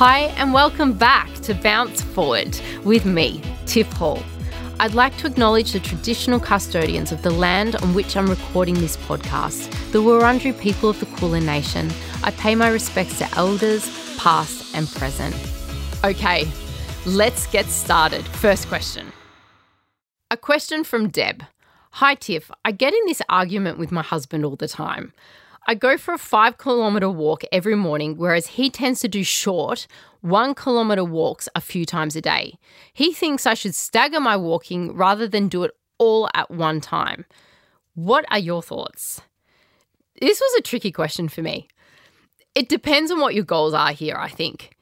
Hi, and welcome back to Bounce Forward with me, Tiff Hall. I'd like to acknowledge the traditional custodians of the land on which I'm recording this podcast, the Wurundjeri people of the Kulin Nation. I pay my respects to elders, past and present. Okay, let's get started. First question. A question from Deb. Hi, Tiff. I get in this argument with my husband all the time. I go for a five kilometre walk every morning, whereas he tends to do short, one kilometre walks a few times a day. He thinks I should stagger my walking rather than do it all at one time. What are your thoughts? This was a tricky question for me. It depends on what your goals are here, I think.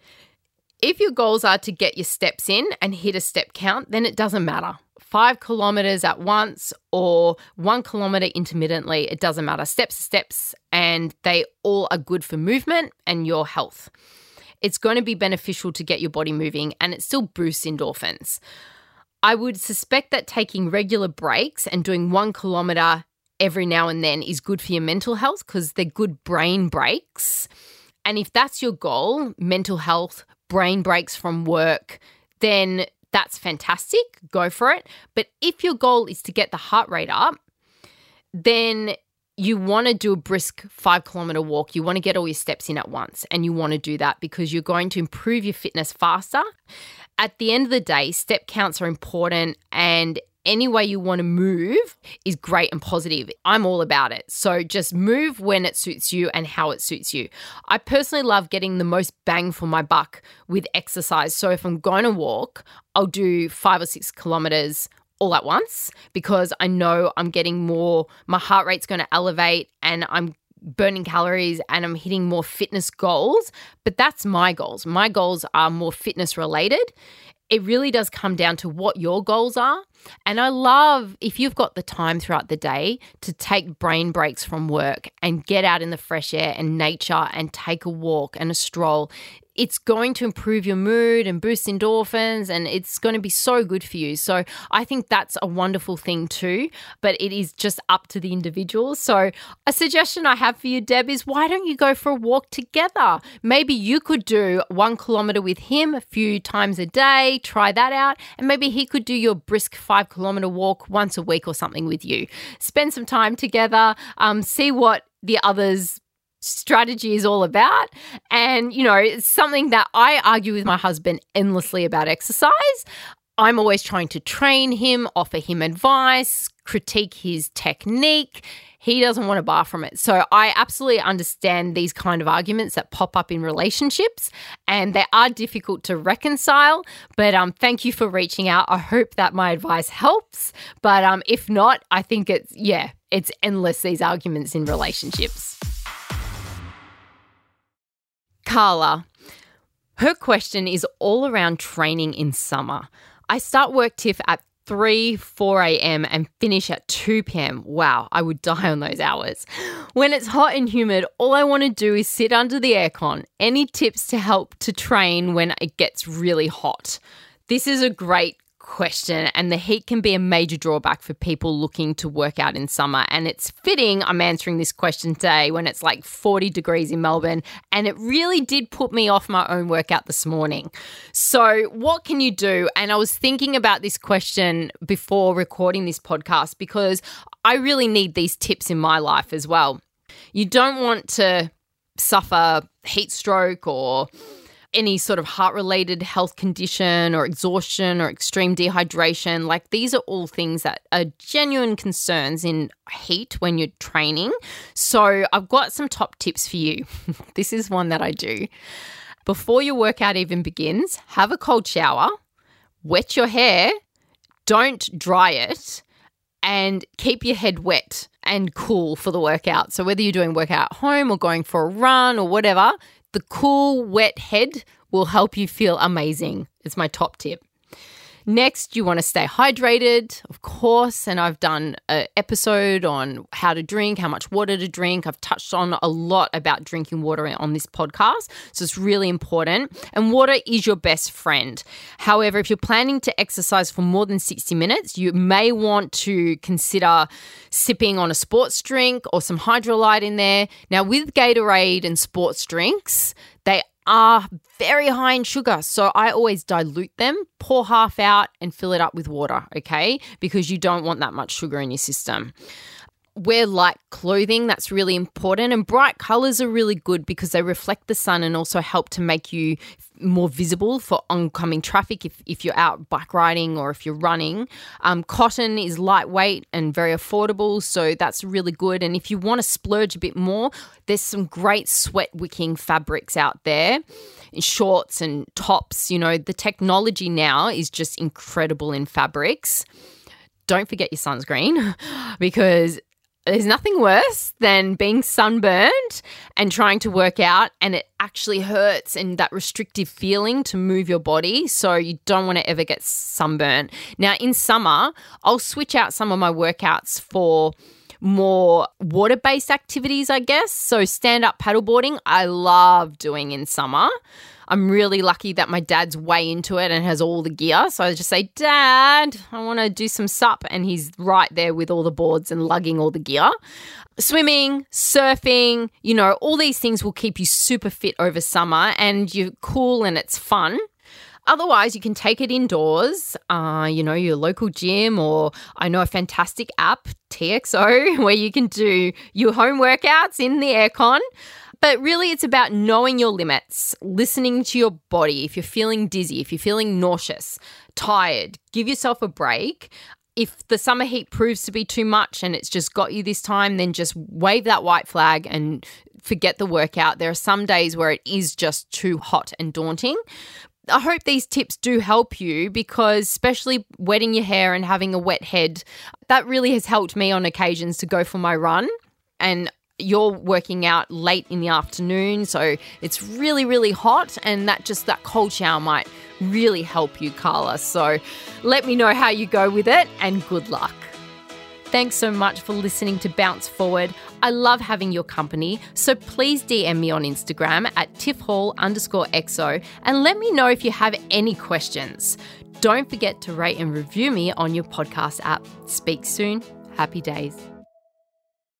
If your goals are to get your steps in and hit a step count, then it doesn't matter five kilometers at once or one kilometer intermittently, it doesn't matter. Steps steps, and they all are good for movement and your health. It's going to be beneficial to get your body moving and it still boosts endorphins. I would suspect that taking regular breaks and doing one kilometer every now and then is good for your mental health because they're good brain breaks. And if that's your goal, mental health, brain breaks from work, then that's fantastic. Go for it. But if your goal is to get the heart rate up, then you want to do a brisk five kilometer walk. You want to get all your steps in at once. And you want to do that because you're going to improve your fitness faster. At the end of the day, step counts are important and any way you want to move is great and positive. I'm all about it. So just move when it suits you and how it suits you. I personally love getting the most bang for my buck with exercise. So if I'm going to walk, I'll do five or six kilometers all at once because I know I'm getting more, my heart rate's going to elevate and I'm burning calories and I'm hitting more fitness goals. But that's my goals. My goals are more fitness related it really does come down to what your goals are. And I love if you've got the time throughout the day to take brain breaks from work and get out in the fresh air and nature and take a walk and a stroll it's going to improve your mood and boost endorphins and it's going to be so good for you. So I think that's a wonderful thing too, but it is just up to the individual. So a suggestion I have for you, Deb, is why don't you go for a walk together? Maybe you could do one kilometer with him a few times a day, try that out, and maybe he could do your brisk five kilometer walk once a week or something with you. Spend some time together, um, see what the others strategy is all about. And, you know, it's something that I argue with my husband endlessly about exercise. I'm always trying to train him, offer him advice, critique his technique. He doesn't want to bar from it. So I absolutely understand these kind of arguments that pop up in relationships and they are difficult to reconcile. But um, thank you for reaching out. I hope that my advice helps. But um, if not, I think it's, yeah, it's endless, these arguments in relationships. Carla, her question is all around training in summer. I start work tiff at 3, 4 a.m. and finish at 2 p.m. Wow, I would die on those hours. When it's hot and humid, all I want to do is sit under the aircon. Any tips to help to train when it gets really hot? This is a great question, and the heat can be a major drawback for people looking to work out in summer. And it's fitting I'm answering this question today when it's like 40 degrees in Melbourne, and it really did put me off my own workout this morning. So, what can you do? And I was thinking about this question before recording this podcast because I really need these tips in my life as well. You don't want to suffer heat stroke or any sort of heart related health condition or exhaustion or extreme dehydration. Like these are all things that are genuine concerns in heat when you're training. So I've got some top tips for you. this is one that I do. Before your workout even begins, have a cold shower, wet your hair, don't dry it, and keep your head wet and cool for the workout. So whether you're doing workout at home or going for a run or whatever, the cool, wet head will help you feel amazing. It's my top tip. Next, you want to stay hydrated, of course. And I've done an episode on how to drink, how much water to drink. I've touched on a lot about drinking water on this podcast. So it's really important. And water is your best friend. However, if you're planning to exercise for more than 60 minutes, you may want to consider sipping on a sports drink or some Hydralyte in there. Now, with Gatorade and sports drinks, they are very high in sugar. So I always dilute them, pour half out, and fill it up with water, okay? Because you don't want that much sugar in your system wear light clothing. That's really important. And bright colors are really good because they reflect the sun and also help to make you more visible for oncoming traffic if, if you're out bike riding or if you're running. Um, cotton is lightweight and very affordable, so that's really good. And if you want to splurge a bit more, there's some great sweat wicking fabrics out there. In shorts and tops, you know, the technology now is just incredible in fabrics don't forget your sunscreen because there's nothing worse than being sunburned and trying to work out and it actually hurts and that restrictive feeling to move your body. So you don't want to ever get sunburned. Now, in summer, I'll switch out some of my workouts for more water based activities, I guess. So stand up paddleboarding, I love doing in summer. I'm really lucky that my dad's way into it and has all the gear. So I just say, Dad, I want to do some sup. And he's right there with all the boards and lugging all the gear. Swimming, surfing, you know, all these things will keep you super fit over summer and you're cool and it's fun. Otherwise, you can take it indoors, uh, you know, your local gym, or I know a fantastic app, TXO, where you can do your home workouts in the aircon. But really, it's about knowing your limits, listening to your body. If you're feeling dizzy, if you're feeling nauseous, tired, give yourself a break. If the summer heat proves to be too much and it's just got you this time, then just wave that white flag and forget the workout. There are some days where it is just too hot and daunting. I hope these tips do help you because, especially wetting your hair and having a wet head, that really has helped me on occasions to go for my run. And you're working out late in the afternoon, so it's really, really hot, and that just that cold shower might really help you, Carla. So let me know how you go with it, and good luck. Thanks so much for listening to Bounce Forward. I love having your company, so please DM me on Instagram at tiffhall underscore and let me know if you have any questions. Don't forget to rate and review me on your podcast app. Speak soon. Happy days.